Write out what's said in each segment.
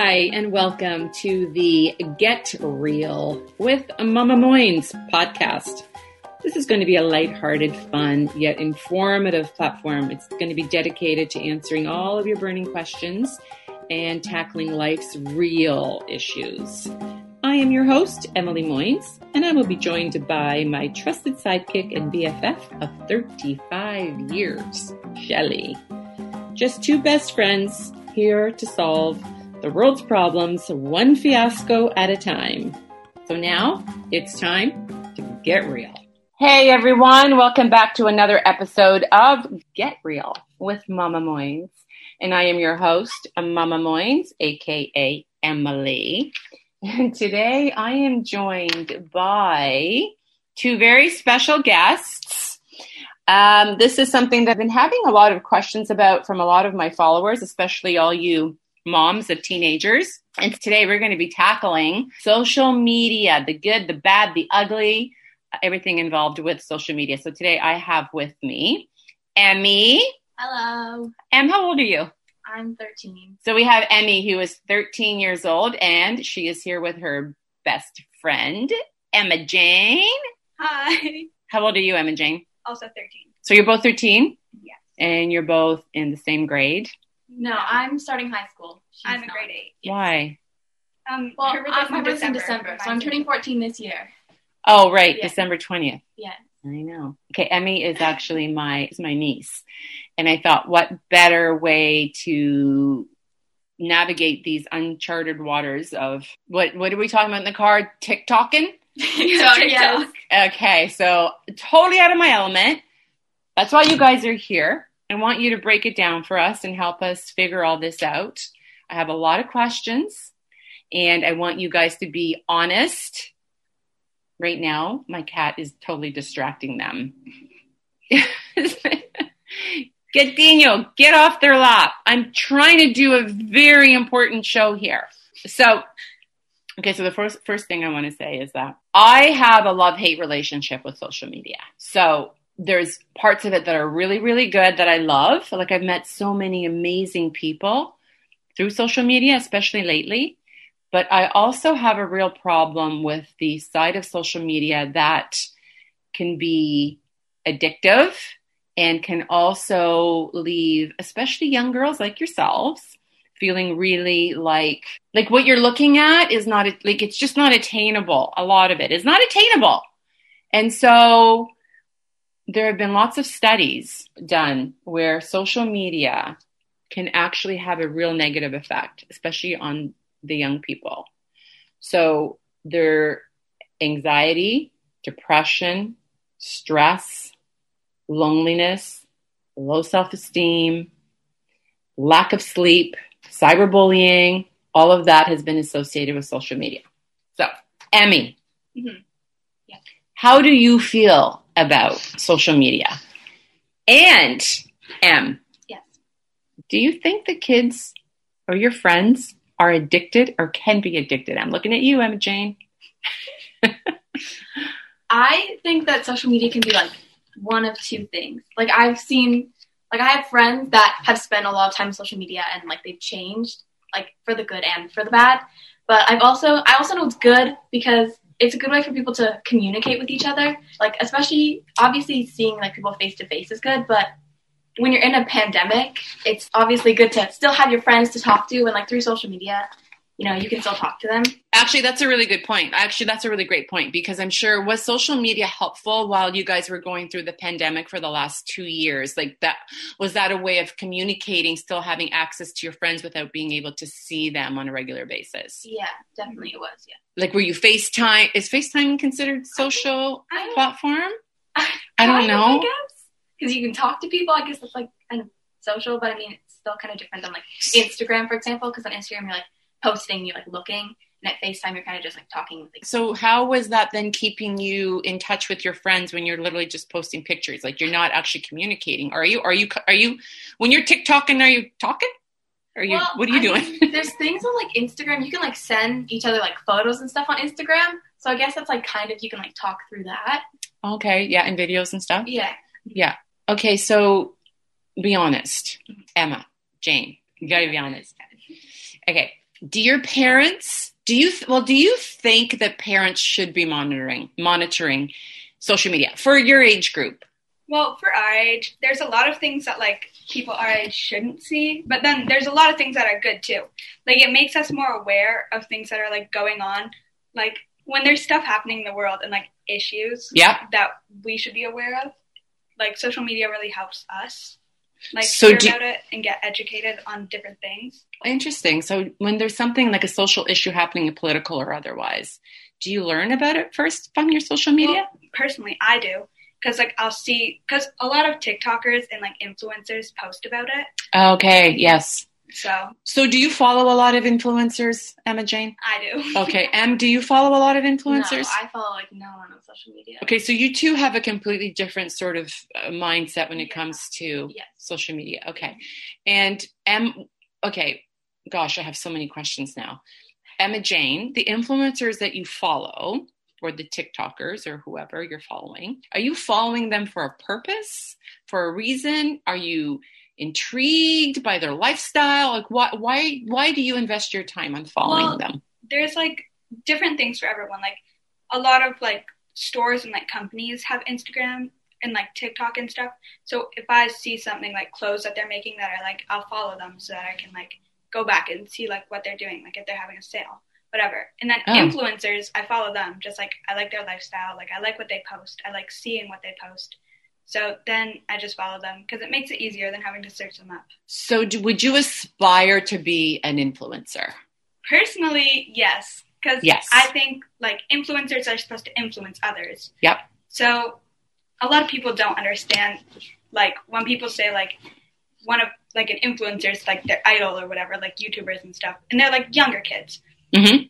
Hi, and welcome to the Get Real with Mama Moines podcast. This is going to be a lighthearted, fun, yet informative platform. It's going to be dedicated to answering all of your burning questions and tackling life's real issues. I am your host, Emily Moines, and I will be joined by my trusted sidekick and BFF of 35 years, Shelley. Just two best friends here to solve the world's problems one fiasco at a time. So now it's time to get real. Hey everyone, welcome back to another episode of Get Real with Mama Moines. And I am your host, Mama Moines, aka Emily. And today I am joined by two very special guests. Um, this is something that I've been having a lot of questions about from a lot of my followers, especially all you moms of teenagers. And today we're going to be tackling social media, the good, the bad, the ugly, everything involved with social media. So today I have with me Emmy. Hello. Em, how old are you? I'm 13. So we have Emmy, who is 13 years old, and she is here with her best friend, Emma Jane. Hi. How old are you, Emma Jane? Also 13. So you're both 13? Yes. And you're both in the same grade? No, I'm starting high school. She's I'm in not. grade eight. Why? Um, Well, her birthday's my in birthday's in December, December, so I'm turning 14 this year. Oh, right, Yeah. December 20th. Yeah. I know. Okay, Emmy is actually my is my niece, and I thought, what better way to navigate these uncharted waters of what what are we talking about in the car? TikToking. yes. Okay, so totally out of my element. That's why you guys are here. I want you to break it down for us and help us figure all this out. I have a lot of questions, and I want you guys to be honest. Right now, my cat is totally distracting them. get Daniel, get off their lap. I'm trying to do a very important show here. So, okay, so the first first thing I want to say is that I have a love hate relationship with social media. So there's parts of it that are really really good that I love. Like I've met so many amazing people through social media, especially lately. But I also have a real problem with the side of social media that can be addictive and can also leave, especially young girls like yourselves, feeling really like like what you're looking at is not like it's just not attainable. A lot of it is not attainable, and so there have been lots of studies done where social media can actually have a real negative effect, especially on the young people. So their anxiety, depression, stress, loneliness, low self esteem, lack of sleep, cyberbullying, all of that has been associated with social media. So, Emmy, Mhm. How do you feel about social media? And, M. Yes. do you think the kids or your friends are addicted or can be addicted? I'm looking at you, Emma Jane. I think that social media can be like one of two things. Like I've seen, like I have friends that have spent a lot of time on social media and like they've changed, like for the good and for the bad. But I've also, I also know it's good because it's a good way for people to communicate with each other. Like especially, obviously, seeing like people face to face is good, but when you're in a pandemic, it's obviously good to still have your friends to talk to and like through social media, you know, you can still talk to them. Actually, that's a really good point. Actually, that's a really great point because I'm sure was social media helpful while you guys were going through the pandemic for the last two years? Like that was that a way of communicating, still having access to your friends without being able to see them on a regular basis? Yeah, definitely it was. Yeah. Like, were you FaceTime? Is FaceTime considered social I- platform? I Kind don't know. I guess because you can talk to people. I guess it's like kind of social, but I mean it's still kind of different than like Instagram, for example. Because on Instagram you're like posting, you're like looking, and at FaceTime you're kind of just like talking. Like, So how was that then keeping you in touch with your friends when you're literally just posting pictures? Like you're not actually communicating. Are you? Are you? Are you? When you're TikToking, are you talking? Are you? Well, what are you I doing? mean, there's things on like Instagram you can like send each other like photos and stuff on Instagram. So I guess that's like kind of you can like talk through that. okay, yeah, and videos and stuff. Yeah. Yeah. Okay, so be honest, Emma, Jane. You got to be honest. Okay, Do your parents? Do you well? Do you think that parents should be monitoring monitoring social media for your age group? Well, for our age, there's a lot of things that like people our age shouldn't see, but then there's a lot of things that are good too. Like it makes us more aware of things that are like going on. Like when there's stuff happening in the world and like issues Yeah. that we should be aware of, like social media really helps us like So hear do- about it and get educated on different things. Interesting. So when there's something like a social issue happening, political or otherwise, do you learn about it first from your social media? Well, personally, I do because like I'll see because a lot of TikTokers and like influencers post about it. okay. Yes. So So do you follow a lot of influencers, Emma Jane? I do. Okay. Em, do you follow a lot of influencers? No, I follow like no one on social media. Okay, so you two have a completely different sort of uh, mindset when it Yeah. comes to Yes. social media. Okay. And Em, okay, gosh, I have so many questions now. Emma Jane, the influencers that you follow, or the TikTokers or whoever you're following, are you following them for a purpose, for a reason? Are you intrigued by their lifestyle? Like, why, why, why do you invest your time on following Well, them? There's like different things for everyone. Like a lot of like stores and like companies have Instagram and like TikTok and stuff. So if I see something like clothes that they're making that I like, I'll follow them so that I can like go back and see like what they're doing, like if they're having a sale, whatever. And then Oh. influencers, I follow them just like I like their lifestyle, like I like what they post, I like seeing what they post. So then I just follow them because it makes it easier than having to search them up. So, do, would you aspire to be an influencer? Personally, yes, because Yes. I think like influencers are supposed to influence others. Yep. So a lot of people don't understand like when people say like one of like an influencer is like their idol or whatever, like YouTubers and stuff, and they're like younger kids. Mm-hmm.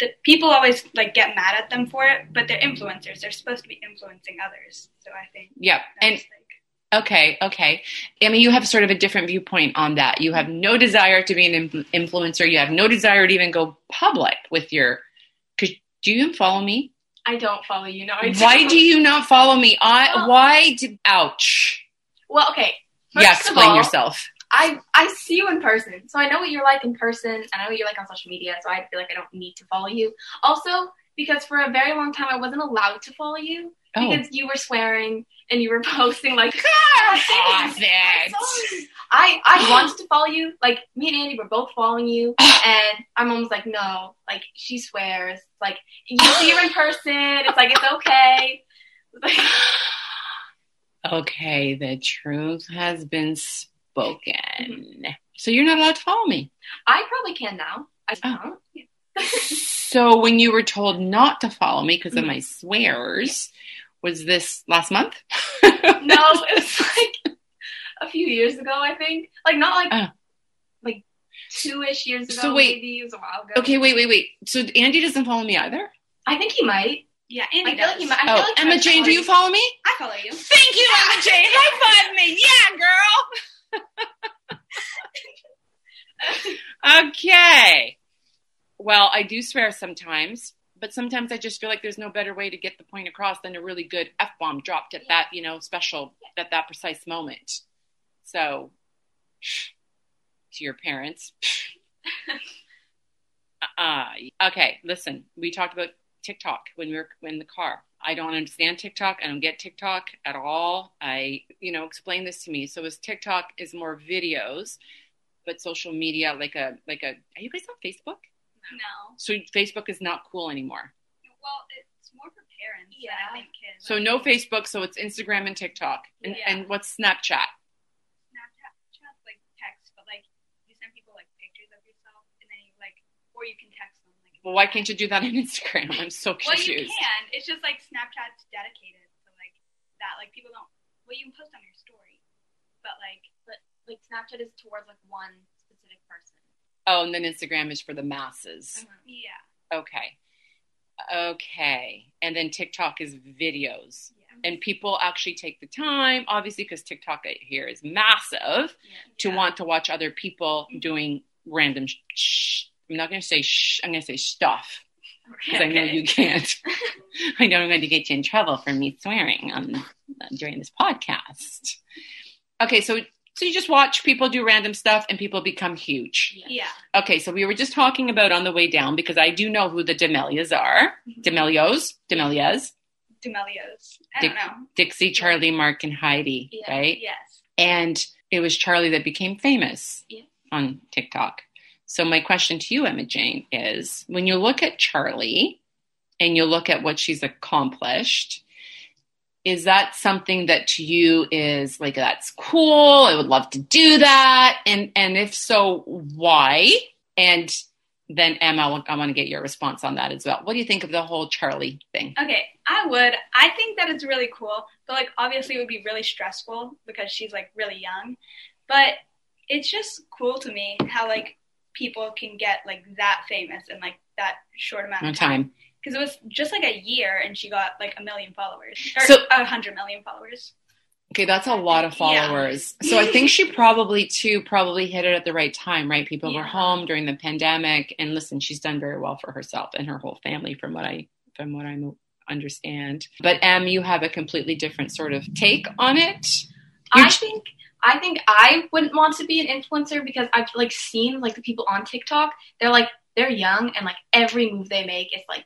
The, people always like get mad at them for it, but they're influencers. They're supposed to be influencing others. So I think Yep. And like okay, okay. I mean, you have sort of a different viewpoint on that. You have no desire to be an influencer. You have no desire to even go public with your. Cause do you follow me? I don't follow you. No, I Why do you not follow me? I. Well- why? Do, ouch. Well, okay. First yeah, explain all, yourself. I I see you in person, so I know what you're like in person. And I know what you're like on social media, so I feel like I don't need to follow you. Also, because for a very long time I wasn't allowed to follow you Oh, because you were swearing and you were posting like ah, it. I I wanted to follow you. Like me and Andy were both following you, and our mom was like, "No, like she swears. Like you see her in person. It's like it's okay." Like, Okay, the truth has been spoken. So you're not allowed to follow me. I probably can now. I Oh. don't. So when you were told not to follow me because of Mhm. my swears, was this last month? No, it was like a few years ago. I think. Like not like Oh. like two ish years ago. So wait. maybe it was a while ago. Okay, wait, wait, wait. So Andy doesn't follow me either? I think he might. yeah, I Andy feel like does. he might. I feel Oh, like Emma Jane, do you follow follow me? I follow you. Thank you, Emma Jane. High five me. Yeah, girl. Okay. Well, I do swear sometimes, but sometimes I just feel like there's no better way to get the point across than a really good F bomb dropped at that, you know, special, at that precise moment. So, to your parents. uh, okay, listen, we talked about TikTok when we were in the car. I don't understand TikTok. I don't get TikTok at all. I, you know, explain this to me. So, is TikTok is more videos, but social media like a like a. Are you guys on Facebook? No. So Facebook is not cool anymore. Well, it's more for parents Yeah. than I think kids. So no Facebook. So it's Instagram and TikTok. And, Yeah. and what's Snapchat? Snapchat like text, but like you send people like pictures of yourself, and then you like, or you can text them. Like, Well, why can't you do that on Instagram? I'm so confused. well, you can. It's just like Snapchat's dedicated to like that. Like people don't. Well, you can post on your story, but like but like Snapchat is towards like one specific person. Oh, and then Instagram is for the masses. Mm-hmm. yeah, Okay. Okay. And then TikTok is videos. yeah. And people actually take the time, obviously, because TikTok here is massive, to Yeah. want to watch other people mm-hmm. doing random sh- I'm not going to say sh- I'm going to say stuff because I know you can't. I know I'm going to get you in trouble for me swearing on during this podcast. Okay, so So you just watch people do random stuff and people become huge. Yeah. Okay, so we were just talking about on the way down because I do know who the D'Amelias are. Mhm. D'Amelios, D'Amelias, D'Amelios. I Dick- don't know. Dixie, Charli, Mark, and Heidi, Yeah. right? Yes. And it was Charli that became famous Yeah. on TikTok. So my question to you, Emma Jane, is when you look at Charli and you look at what she's accomplished, is that something that to you is like that's cool? I would love to do that. And and if so, why? And then Emma, I want- to get your response on that as well. What do you think of the whole Charli thing? Okay, I would. I think that it's really cool, but like obviously it would be really stressful because she's like really young. But it's just cool to me how like people can get like that famous in like that short amount of time. Because it was just like a year and she got like a million followers or So- a hundred million followers. Okay, that's a lot of Yeah. followers. So I think she probably too probably hit it at the right time, right? People were home during the pandemic, and listen, she's done very well for herself and her whole family, from what I from what I understand. But Em, you have a completely different sort of take on it. You I think I think I wouldn't want to be an influencer because I've like seen like the people on TikTok. They're like they're young and like every move they make is like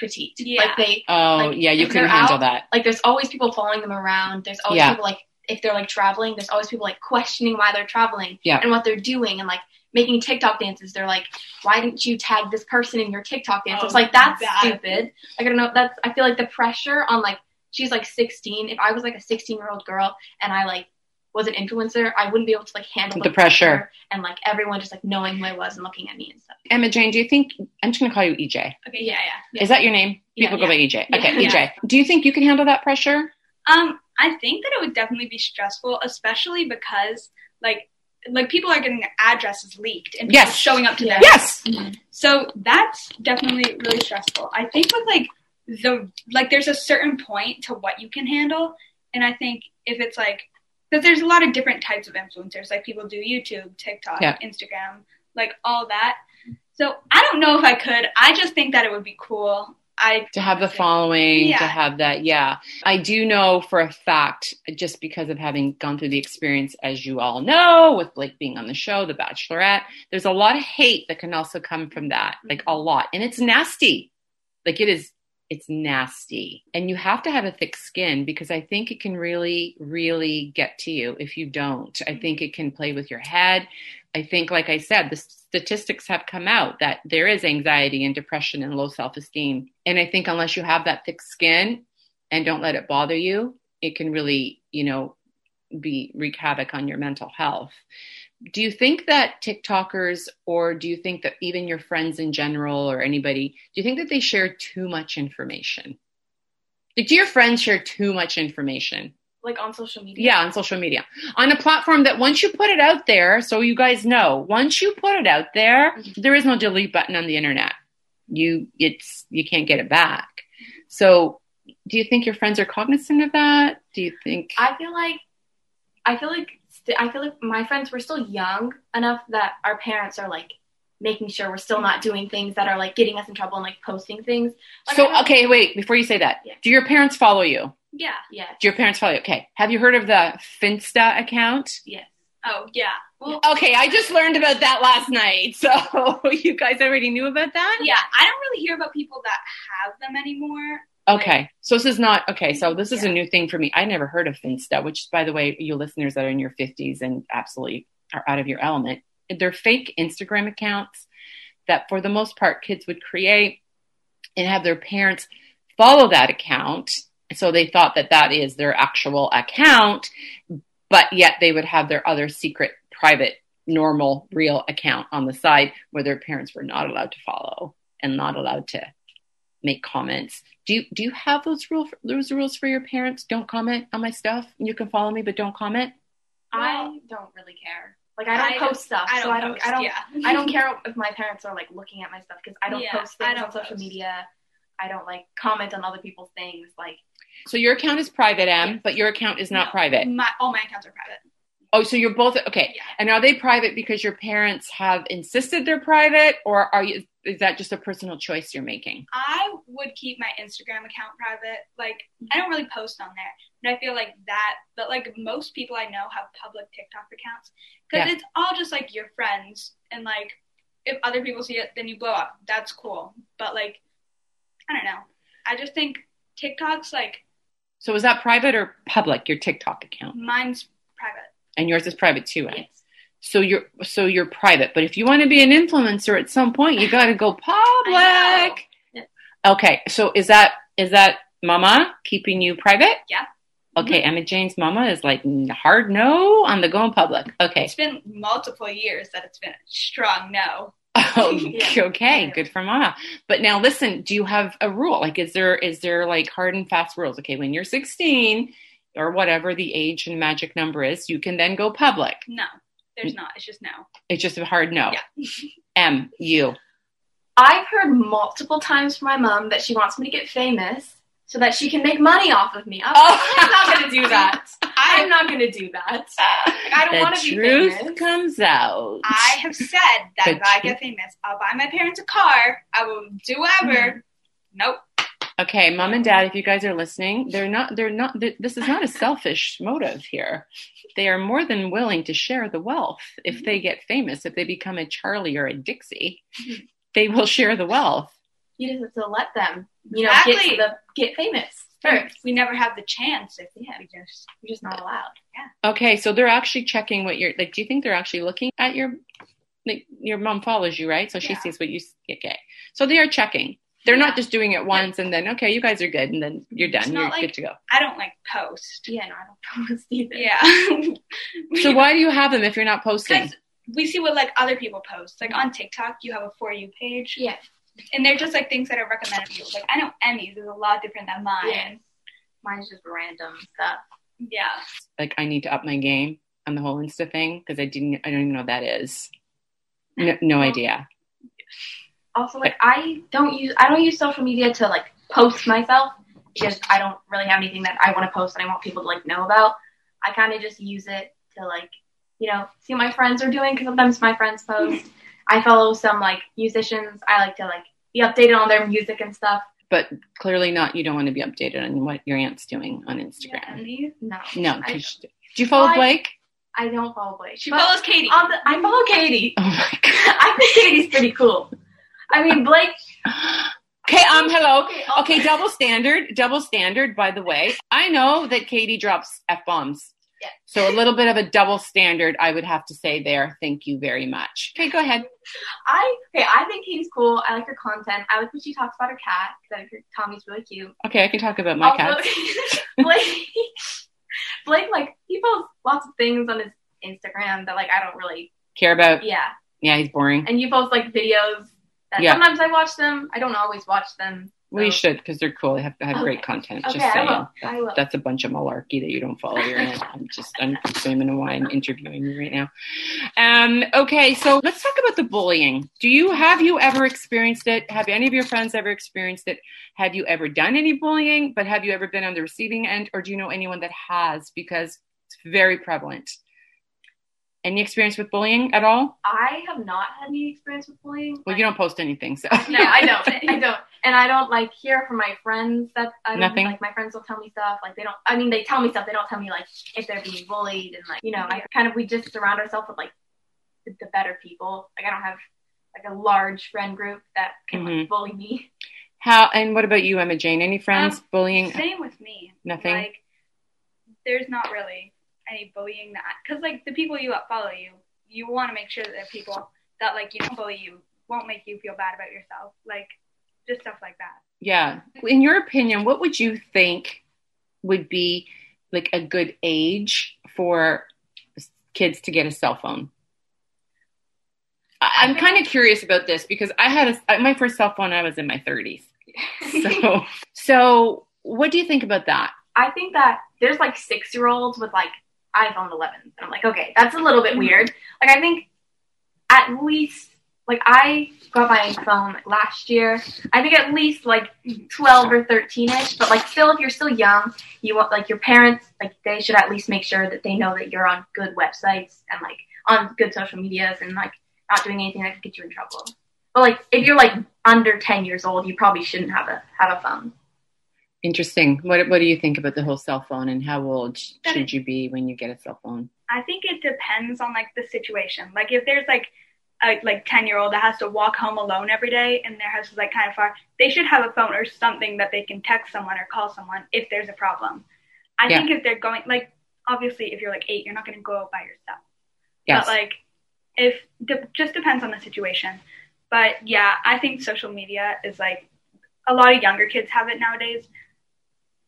critiqued. Yeah. Like they oh like, yeah, you if couldn't handle out- that. like there's always people following them around. There's always Yeah. people like if they're like traveling, there's always people like questioning why they're traveling Yeah. and what they're doing and like making TikTok dances. They're like, why didn't you tag this person in your TikTok dance? Oh, it's like that's that- stupid. Like I don't know. That's I feel like the pressure on like she's like 16. If I was like a 16 year old girl and I like was an influencer, I wouldn't be able to like handle The pressure. and like everyone just like knowing who I was and looking at me and stuff. Emma Jane, do you think I'm just gonna call you EJ? Okay, yeah, yeah. Is that your name? Yeah, People go by EJ. Yeah. Okay, Yeah. EJ. Do you think you can handle that pressure? Um, I think that it would definitely be stressful, especially because like like people are getting their addresses leaked and Yes. showing up to them. Yes. So that's definitely really stressful. I think with like the like there's a certain point to what you can handle, and I think if it's like because there's a lot of different types of influencers. Like people do YouTube, TikTok, Yeah. Instagram, like all that. So I don't know if I could. I just think that it would be cool. I to have the following, to have that. Yeah. I do know for a fact, just because of having gone through the experience, as you all know, with Blake being on the show, The Bachelorette, there's a lot of hate that can also come from that, like mm-hmm. a lot. And it's nasty. Like it is, it's nasty. And you have to have a thick skin because I think it can really, really get to you if you don't. I mm-hmm. think it can play with your head. I think, like I said, the statistics have come out that there is anxiety and depression and low self esteem. And I think unless you have that thick skin and don't let it bother you, it can really, you know, be wreak havoc on your mental health. Do you think that TikTokers, or do you think that even your friends in general, or anybody, do you think that they share too much information? Like, do your friends share too much information? Like on social media. Yeah, on social media. On a platform that once you put it out there, so you guys know, once you put it out there, mm-hmm. there is no delete button on the internet. You it's you can't get it back. So do you think your friends are cognizant of that? Do you think I feel like I feel like I feel like my friends were still young enough that our parents are like making sure we're still not doing things that are like getting us in trouble and like posting things. Like, So okay, wait, before you say that. Yeah. Do your parents follow you? yeah. Yeah. Do your parents follow you? Okay. Have you heard of the Finsta account? Yes. Oh yeah. Well, Okay, I just learned about that last night. So you guys already knew about that? yeah. I don't really hear about people that have them anymore. Okay, so this is not okay. So this is a new thing for me. I never heard of Finsta, which, by the way, you listeners that are in your fifties and absolutely are out of your element, they're fake Instagram accounts that, for the most part, kids would create and have their parents follow that account. So they thought that that is their actual account, but yet they would have their other secret, private, normal, real account on the side where their parents were not allowed to follow and not allowed to make comments. Do you do you have those rules those rules for your parents? Don't comment on my stuff. You can follow me, but don't comment. I don't really care. Like I don't I post stuff, I don't so I don't. post, I don't. yeah. I don't care if my parents are like looking at my stuff because I don't Yeah, post things I don't on social post. media. I don't like comment on other people's things. Like So your account is private, M, but your account is not No, private. My all my accounts are private. Oh, so you're both okay. Yeah. And are they private because your parents have insisted they're private, or are you is that just a personal choice you're making? I would keep my Instagram account private. Like, I mm-hmm. don't really post on there, but I feel like that. But like most people I know have public TikTok accounts because Yeah. it's all just like your friends, and like if other people see it, then you blow up. That's cool. But like, I don't know. I just think TikTok's like So is that private or public? Your TikTok account mine's private. and yours is private too. Right? Yes. So you're so you're private, but if you want to be an influencer at some point, you got to go public. Okay, so is that is that Mama keeping you private? Yeah. Okay, Emma Jane's Mama is like hard no on the going public. Okay, It's been multiple years that it's been a strong no. Oh, Yeah. okay, good for Mama. But now listen, do you have a rule? Like, is there is there like hard and fast rules? Okay, when you're 16 or whatever the age and magic number is, you can then go public. No, there's not. It's just no. It's just a hard no. Yeah. M, you. I've heard multiple times from my mom that she wants me to get famous so that she can make money off of me. I'm, Oh. I'm not going to do that. I'm not going to do that. I don't want to be famous. truth famous. comes out. I have said that The if I get famous, I'll buy my parents a car. I will do whatever. Mm-hmm. Nope. Okay, mom and dad, if you guys are listening, they're not, they're not, th- this is not a selfish motive here. They are more than willing to share the wealth if mm-hmm. they get famous, if they become a Charli or a Dixie, mm-hmm. they will share the wealth. You just have to let them, you know, Exactly. get the get famous first. We never have the chance if yeah, we just. You're just not allowed. Yeah. Okay, so they're actually checking what you're like. Do you think they're actually looking at your, like, your mom follows you, right? So she Yeah. sees what you, s- okay. So they are checking. They're Yeah. not just doing it once and then, okay, you guys are good. And then you're done. You're like- good to go. I don't like post. Yeah, no, I don't post either. Yeah. So why do you have them if you're not posting? Because we see what like other people post. Like on TikTok, you have a for you page, Yeah. and they're just like things that are recommended to you. Like I know Emmy's is a lot different than mine. Yeah. Mine's just random stuff. Yeah. like I need to up my game on the whole Insta thing because I didn't I don't even know what that is. No, no idea. Also, like I don't use I don't use social media to like post myself because I don't really have anything that I want to post and I want people to like know about. I kind of just use it to like you know see what my friends are doing because sometimes my friends post. I follow some like musicians. I like to like be updated on their music and stuff. But clearly not. You don't want to be updated on what your aunt's doing on Yeah, Instagram. Emmy. No, No. I, 'cause- do you follow I- Blake? I don't follow Blake. She follows Katie. the, I follow Katie. Oh my god. I think Katie's pretty cool. I mean, Blake. Okay. Um. Hello. Okay, Okay. Double standard. Double standard. By the way, I know that Katie drops f bombs. Yeah. So a little bit of a double standard, I would have to say there. Thank you very much. Okay, go ahead. I okay. I think Katie's cool. I like her content. I like when she talks about her cat because I think her Tommy's really cute. Okay, I can talk about my also, cats. Blake, Blake, like he posts lots of things on his Instagram that like I don't really, Care about? yeah. Yeah, he's boring. And you post like videos Yeah. sometimes I watch them. I don't always watch them. Well, you so- should because they're cool. They have, have great content. Okay, just I saying. will. I will. That's a bunch of malarkey that you don't follow. You're in. I'm just I'm explaining why I'm interviewing you right now. Um. Okay, so let's talk about the bullying. Do you have you ever experienced it? Have any of your friends ever experienced it? Have you ever done any bullying? But have you ever been on the receiving end, or do you know anyone that has? Because it's very prevalent. Any experience with bullying at all? I have not had any experience with bullying. Well, you don't post anything, so No, I don't. I don't. And I don't like hear from my friends that I don't Nothing? like my friends will tell me stuff. Like they don't I mean they tell me stuff, they don't tell me like if they're being bullied and like you know, I kind of we just surround ourselves with like the, the better people. Like I don't have like a large friend group that can Mhm. like bully me. How and what about you, Emma Jane? Any friends Um, bullying? Same with me. Nothing? Like, there's not really any bullying that, because like the people you uh, follow you, you want to make sure that they're people that like you don't bully you, won't make you feel bad about yourself, like just stuff like that. Yeah. In your opinion, what would you think would be like a good age for kids to get a cell phone? I- I'm kind of curious about this because I had a, my first cell phone. I was in my 30s. So, so what do you think about that? I think that there's like six year olds with like iPhone 11s. And I'm like, okay, that's a little bit mm-hmm. weird. Like, I think at least, like, I got my phone last year. I think at least like 12 or 13 ish. But like, still, if you're still young, you want like your parents, like, they should at least make sure that they know that you're on good websites and like on good social medias and like not doing anything that could get you in trouble. But like if you're like under 10 years old, you probably shouldn't have a have a phone. Interesting. What What do you think about the whole cell phone and how old sh- should you be when you get a cell phone? I think it depends on like the situation. Like if there's like a like ten year old that has to walk home alone every day and their house is like kind of far, they should have a phone or something that they can text someone or call someone if there's a problem. I Yeah. think if they're going like obviously if you're like eight, you're not going to go out by yourself. Yes. But like if de- just depends on the situation. But yeah, I think social media is like a lot of younger kids have it nowadays.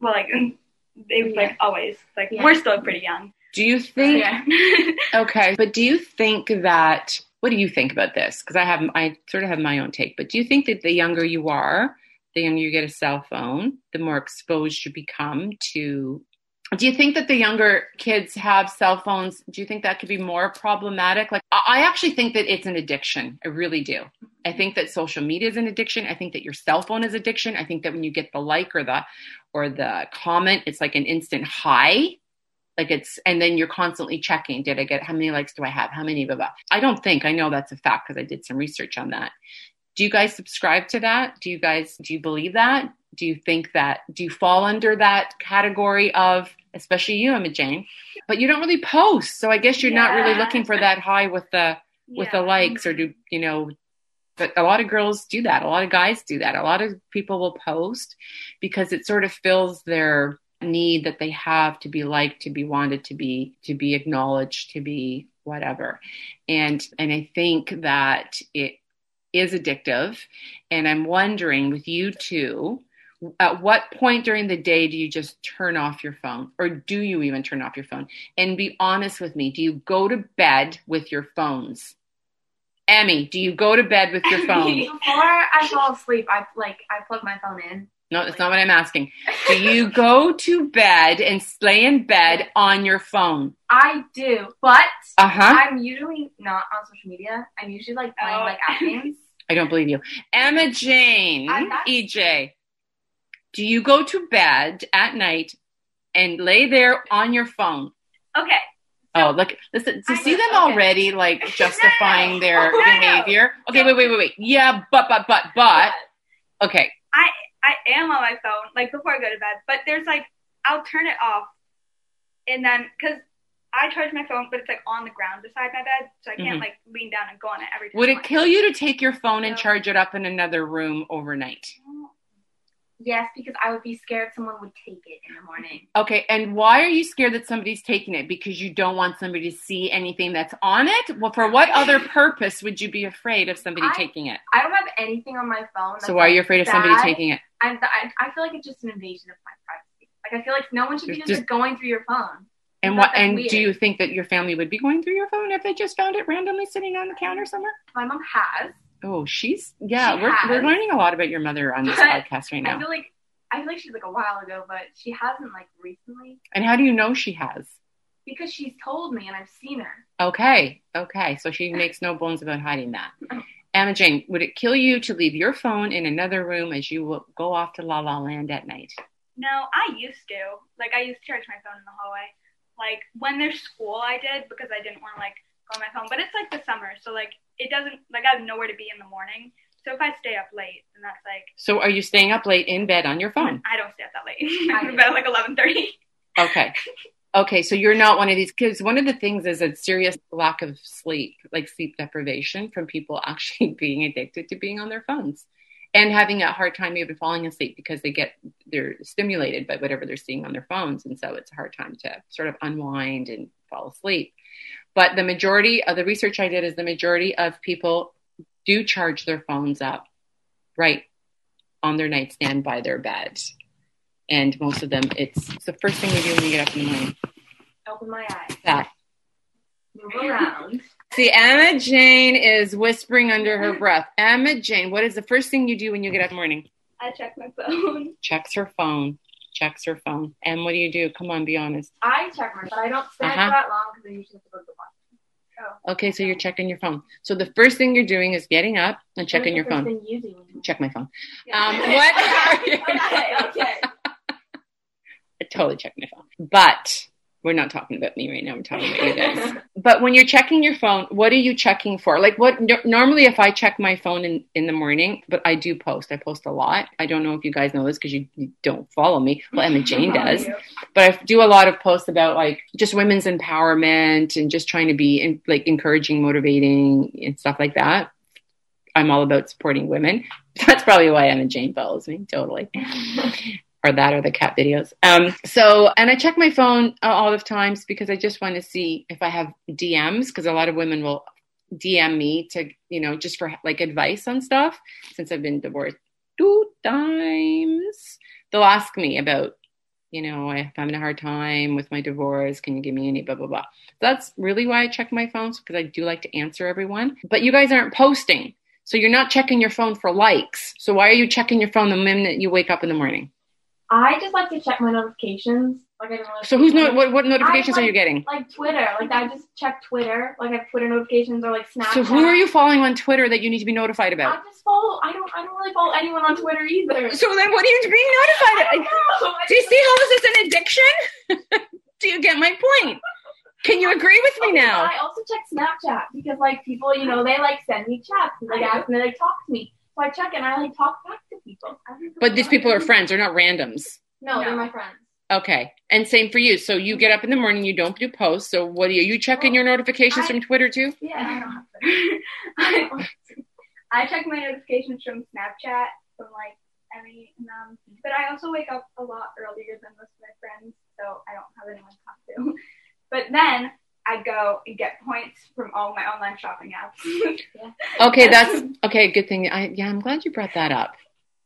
Well, like they Yeah. like always like Yeah. we're still pretty young. do you think? Yeah. Okay, but do you think that? What do you think about this? Because I have, I sort of have my own take. But do you think that the younger you are, the younger you get a cell phone, the more exposed you become to? Do you think that the younger kids have cell phones? Do you think that could be more problematic? Like, I actually think that it's an addiction. I really do. I think that social media is an addiction. I think that your cell phone is addiction. I think that when you get the like or the or the comment, it's like an instant high. Like it's, and then you're constantly checking. Did I get how many likes do I have? How many? Blah, blah. I don't think I know that's a fact because I did some research on that. Do you guys subscribe to that? Do you guys do you believe that? Do you think that? Do you fall under that category of, especially you, Emma Jane? But you don't really post, so I guess you're not really looking for that high with the with the likes or do you know but a lot of girls do that a lot of guys do that a lot of people will post because it sort of fills their need that they have to be liked to be wanted to be to be acknowledged to be whatever and and i think that it is addictive and i'm wondering with you two at what point during the day do you just turn off your phone or do you even turn off your phone and be honest with me do you go to bed with your phones Emmy, do you go to bed with your phone? Before I fall asleep, I like I plug my phone in. No, that's not what I'm asking. Do you go to bed and lay in bed on your phone? I do, but Uh huh. I'm usually not on social media. I'm usually like playing Oh. like app games. I don't believe you. Emma Jane, EJ, do you go to bed at night and lay there on your phone? Okay. Oh, look, listen, to I see know, them okay. already like justifying their No, no. behavior. Okay, wait, wait, wait, wait. Yeah, but, but, but, but. Okay, I I am on my phone, like before I go to bed, but there's like, I'll turn it off. And then, because I charge my phone, but it's like on the ground beside my bed, so I can't Mhm. like lean down and go on it every time. would it kill you to take your phone and charge it up in another room overnight? Yes, because I would be scared someone would take it in the morning. Okay, and why are you scared that somebody's taking it? Because you don't want somebody to see anything that's on it? Well, for what other purpose would you be afraid of somebody I- taking it? I don't have anything on my phone. So why are you afraid of somebody taking it? I'm, I, I feel like it's just an invasion of my privacy. Like I feel like no one should be Just- just, going through your phone. And what? And weird. do you think that your family would be going through your phone if they just found it randomly sitting on the counter somewhere? My mom has. Oh, she's yeah. She we're has. we're learning a lot about your mother on this podcast right now. I feel like I feel like she's like a while ago, but she hasn't like recently And how do you know she has? because she's told me and I've seen her. Okay, okay. So she makes no bones about hiding that. Emma Jane, would it kill you to leave your phone in another room as you will go off to La La Land at night? No, I used to. Like, I used to charge my phone in the hallway. Like, when there's school, I did because I didn't want to, like, go on my phone. But it's, like, the summer, so, like, it doesn't, like, I have nowhere to be in the morning. So if I stay up late, then that's, like, So are you staying up late in bed on your phone? I don't stay up that late. I'm go to do. bed at, like, 11.30. Okay. Okay, so you're not one of these kids. One of the things is a serious lack of sleep, like sleep deprivation from people actually being addicted to being on their phones and having a hard time even falling asleep because they get they're stimulated by whatever they're seeing on their phones and so it's a hard time to sort of unwind and fall asleep. But the majority of the research I did is the majority of people do charge their phones up right on their nightstand by their bed. And most of them, it's, it's the first thing they do when you get up in the morning. Open my eyes, That. move around. See, Emma Jane is whispering under her breath. Emma Jane, what is the first thing you do when you get up in the morning? I check my phone. Checks her phone. Checks her phone. And what do you do? Come on, be honest. I check my, but I don't stand Uh-huh. for that long because I usually have to go to bathroom. Okay, so you're checking your phone. So the first thing you're doing is getting up and checking your phone. Check my phone. Yeah. Um, what are you- okay, okay. I totally check my phone. But we're not talking about me right now. We're talking about you guys. but when you're checking your phone, what are you checking for? Like what no- normally if I check my phone in, in the morning, but I do post. I post a lot. I don't know if you guys know this because you, you don't follow me. Well, Emma Jane does. But I do a lot of posts about like just women's empowerment and just trying to be in, like encouraging, motivating and stuff like that. I'm all about supporting women. That's probably why Emma Jane follows me. Totally or that or the cat videos. Um, so, and I check my phone all the times because I just want to see if I have DMs because a lot of women will DM me to, you know, just for like advice on stuff since I've been divorced two times. They'll ask me about, you know, I'm having a hard time with my divorce. Can you give me any blah, blah, blah. That's really why I check my phones because I do like to answer everyone. But you guys aren't posting. So you're not checking your phone for likes. So why are you checking your phone the minute you wake up in the morning? I just like to check my notifications. Like I don't really So who's no, what, what notifications I are you getting? like Twitter. Like I just check Twitter. Like I have Twitter notifications or like Snapchat. So who are you following on Twitter that you need to be notified about? I just follow. I don't. I don't really follow anyone on Twitter either. So then what are you being notified know. Do you see how this is an addiction? Do you get my point? Can you agree with me Okay, now? I also check Snapchat because like people, you know, they like send me chats and like ask me, they like talk to me. So I check it and I like talk back to people. I don't know But these people are friends, they're not randoms. No, No. they're my friends. Okay. And same for you. So you get up in the morning, you don't do posts. So what are you, you checking your notifications I- from Twitter too? Yeah, I don't have to. I, I check my notifications from Snapchat from like Emmy and um, but I also wake up a lot earlier than most of my friends, so I don't have anyone to talk to. But then I go and get points from all my online shopping apps. Okay, that's okay. Good thing. I yeah, I'm glad you brought that up.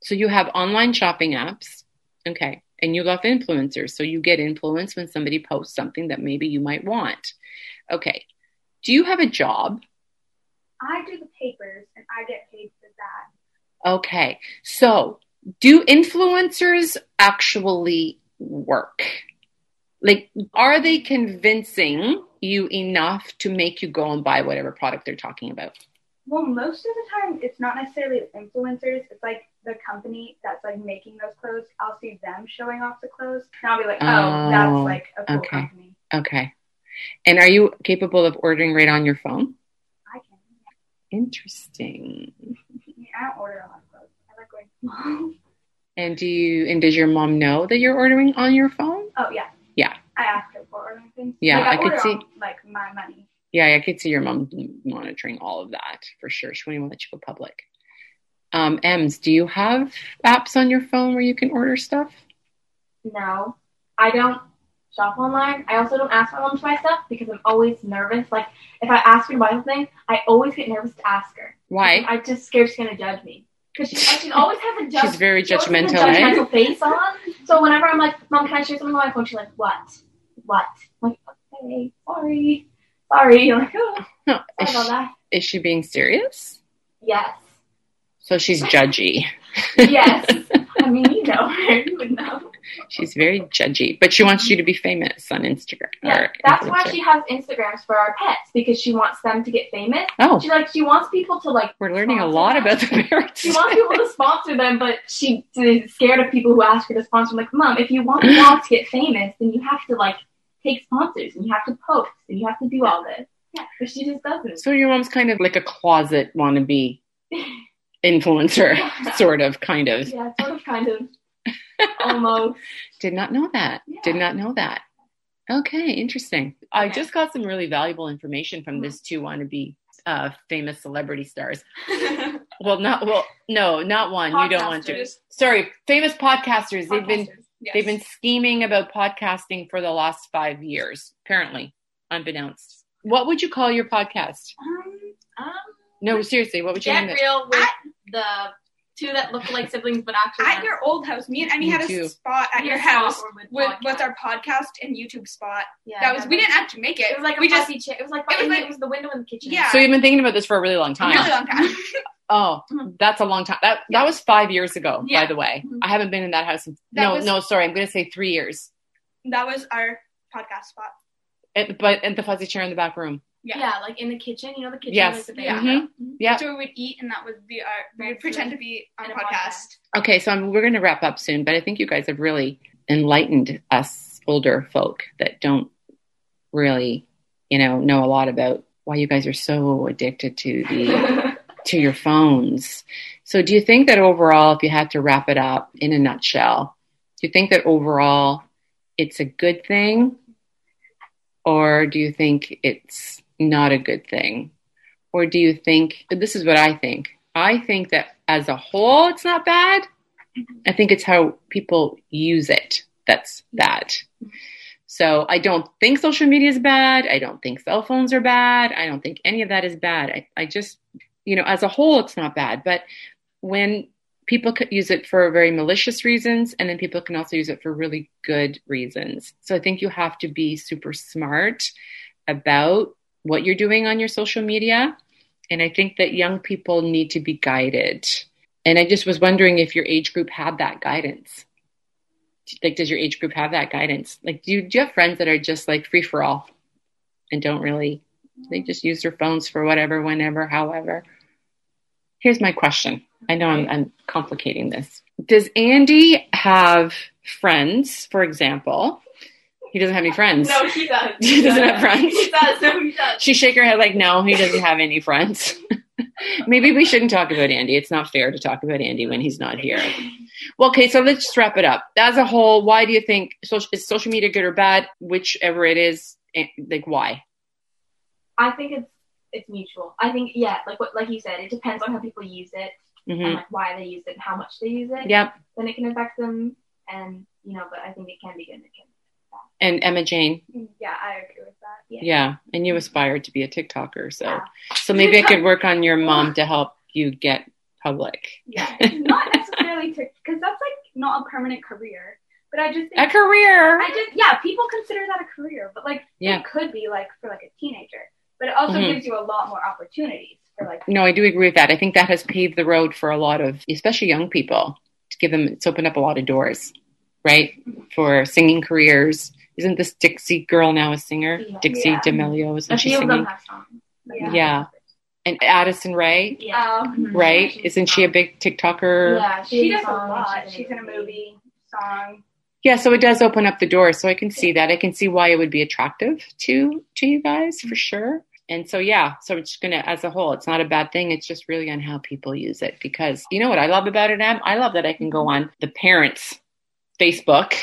So you have online shopping apps, okay, and you love influencers. So you get influence when somebody posts something that maybe you might want. Okay, do you have a job? I do the papers and I get paid for that. Okay, so do influencers actually work? Like, are they convincing you enough to make you go and buy whatever product they're talking about? Well, most of the time, it's not necessarily influencers. It's like the company that's like making those clothes. I'll see them showing off the clothes, and I'll be like, "Oh, Oh, that's like a cool okay. company." Okay, and are you capable of ordering right on your phone? I can. Interesting. Yeah, I don't order a lot of clothes. I like going. small. And do you and does your mom know that you're ordering on your phone? oh yeah. Yeah. I asked her for ordering things. Yeah, like, I could see- on, like my money. Yeah, I could see your mom monitoring all of that for sure. She wouldn't even let you go public. Um, Ems, do you have apps on your phone where you can order stuff? No, I don't shop online. I also don't ask my mom to buy stuff because I'm always nervous. Like if I ask her to buy something, I always get nervous to ask her. Why? I'm just scared she's gonna judge me. Because she, she always has a judge, She's very judgmental, she always has a judgmental, eh? judgmental face on. So whenever I'm like, Mom, can I share something on my phone? She's like, What? What? I'm like, okay, sorry, sorry. I'm like, oh, Huh. Is, she, that. is she being serious? Yes, So she's judgy. yes. I mean, you know her, you would know. She's very judgy, but she wants you to be famous on Instagram. Yeah, that's why she has Instagrams for our pets because she wants them to get famous. Oh, She like she wants people to like we're learning a lot them. about the parents. She wants people to sponsor them, but she is scared of people who ask her to sponsor. I'm like, Mom, if you want your dog to get famous, then you have to like take sponsors and you have to post and you have to do all this. Yeah, but she just doesn't. So your mom's kind of like a closet wannabe influencer, sort of, kind of. yeah, sort of, kind of, almost. Did not know that. Yeah. Did not know that. Okay, interesting. I just got some really valuable information from this two wannabe uh, famous celebrity stars. Well, not well, no, not one. You don't want to. Sorry, famous podcasters. They've been yes. they've been scheming about podcasting for the last five years, apparently, unbeknownst. What would you call your podcast? Um, Um, No, seriously, what would you name get it? real with the two that look like siblings but actually at aren't. your old house, me and Emmy Me had a too. spot at We your house spot where with we'd was podcast. our podcast and YouTube spot. Yeah, that was we didn't have to make it. It was like a we just fussy chair. It was like it was like- it was the window in the kitchen. Yeah. So you've been thinking about this for a really long a time. really long time. Oh, that's a long time. That that was five years ago, by the way. Mhm. I haven't been in that house. In, That no, was- no, sorry. I'm going to say three years. that was our podcast spot. At, but at the fuzzy chair in the back room. Yeah. yeah, like in the kitchen. You know the kitchen. Yes. Like the big Yeah. window? Mm-hmm. Yeah. That's where we would eat, and that would be our. We would pretend to be on a a podcast. Okay, so I'm, we're going to wrap up soon, but I think you guys have really enlightened us older folk that don't really, you know, know a lot about why you guys are so addicted to the to your phones. So do you think that overall, if you had to wrap it up in a nutshell, do you think that overall it's a good thing? Or do you think it's not a good thing? Or do you think, this is what I think. I think that as a whole, it's not bad. I think it's how people use it that's bad. So I don't think social media is bad. I don't think cell phones are bad. I don't think any of that is bad. I, I just, you know, as a whole, it's not bad. But when people could use it for very malicious reasons, and then people can also use it for really good reasons. So I think you have to be super smart about what you're doing on your social media. And I think that young people need to be guided. And I just was wondering if your age group had that guidance. Like, does your age group have that guidance? Like, do you, do you have friends that are just like free for all and don't really, they just use their phones for whatever, whenever, however? Here's my question. I know I'm, I'm complicating this. Does Andy have friends, for example? He doesn't have any friends. No, he does. He doesn't have friends. He does. No, he does. She shake her head like, no, he doesn't have any friends. Maybe we shouldn't talk about Andy. It's not fair to talk about Andy when he's not here. Well, okay, so let's just wrap it up. As a whole, why do you think social, is social media good or bad? Whichever it is, eh, like why? I think it's it's mutual. I think yeah, like what like you said, it depends on how people use it and hmm like why they use it and how much they use it. Yep. Then it can affect them, and you know, but I think it can be good. and It can. And Emma Jane, Yeah, I agree with that. Yeah. yeah, and you aspired to be a TikToker, so Yeah. so maybe I could work on your mom to help you get public. Yeah, not necessarily because that's like not a permanent career. But I just think A career. I just yeah, people consider that a career, but like Yeah. it could be like for like a teenager. But it also Mhm. gives you a lot more opportunities for like No, I do agree with that. I think that has paved the road for a lot of, especially young people, to give them. It's opened up a lot of doors, right, for singing careers. Isn't this Dixie girl now a singer? Yeah. Dixie Yeah. D'Amelio, isn't A she few of them singing? have songs. Yeah. Yeah. And Addison Rae, Yeah. um, Mhm. right? she's Isn't she a big TikToker? Yeah, she has does a song and lot. she's She's in a movie, song. Yeah, so it does open up the door. So I can see that. I can see why it would be attractive to to you guys for sure. And so yeah, so it's gonna as a whole, it's not a bad thing. It's just really on how people use it. Because you know what I love about it, Em? I love that I can go on the parents' Facebook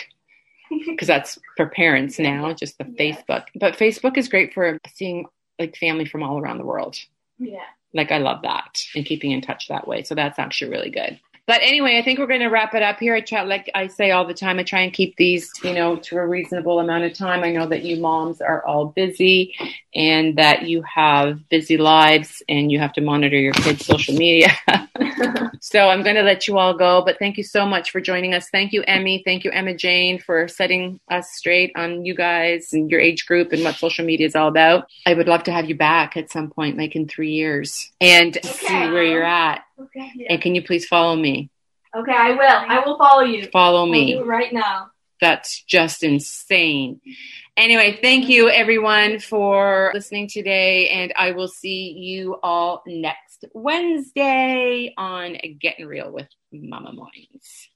because that's for parents now, just the Yes. Facebook. But Facebook is great for seeing like family from all around the world. Yeah. Like I love that and keeping in touch that way. So that's actually really good. But anyway, I think we're going to wrap it up here. I try, like I say all the time, I try and keep these, you know, to a reasonable amount of time. I know that you moms are all busy and that you have busy lives and you have to monitor your kids' social media. so I'm going to let you all go. But thank you so much for joining us. Thank you, Emmy. Thank you, Emma Jane, for setting us straight on you guys and your age group and what social media is all about. I would love to have you back at some point, like in three years, and see where you're at. Okay. Yeah. And can you please follow me? Okay, I will. I will follow you. Follow I'll do me. it right now. That's just insane. Anyway, thank you everyone for listening today, and I will see you all next Wednesday on Getting Real with Mama Moines.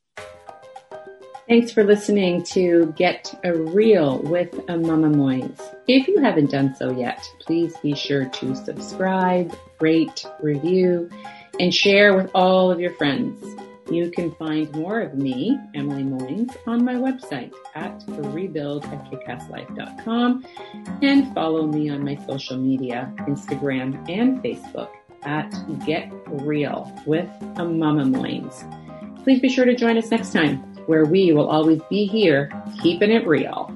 Thanks for listening to Get a Real with a Mama Moines. If you haven't done so yet, please be sure to subscribe, rate, review, and share with all of your friends. You can find more of me, Emily Moines, on my website at kickasslife.com and follow me on my social media, Instagram and Facebook at Get Real with a Mama Moines. Please be sure to join us next time where we will always be here keeping it real.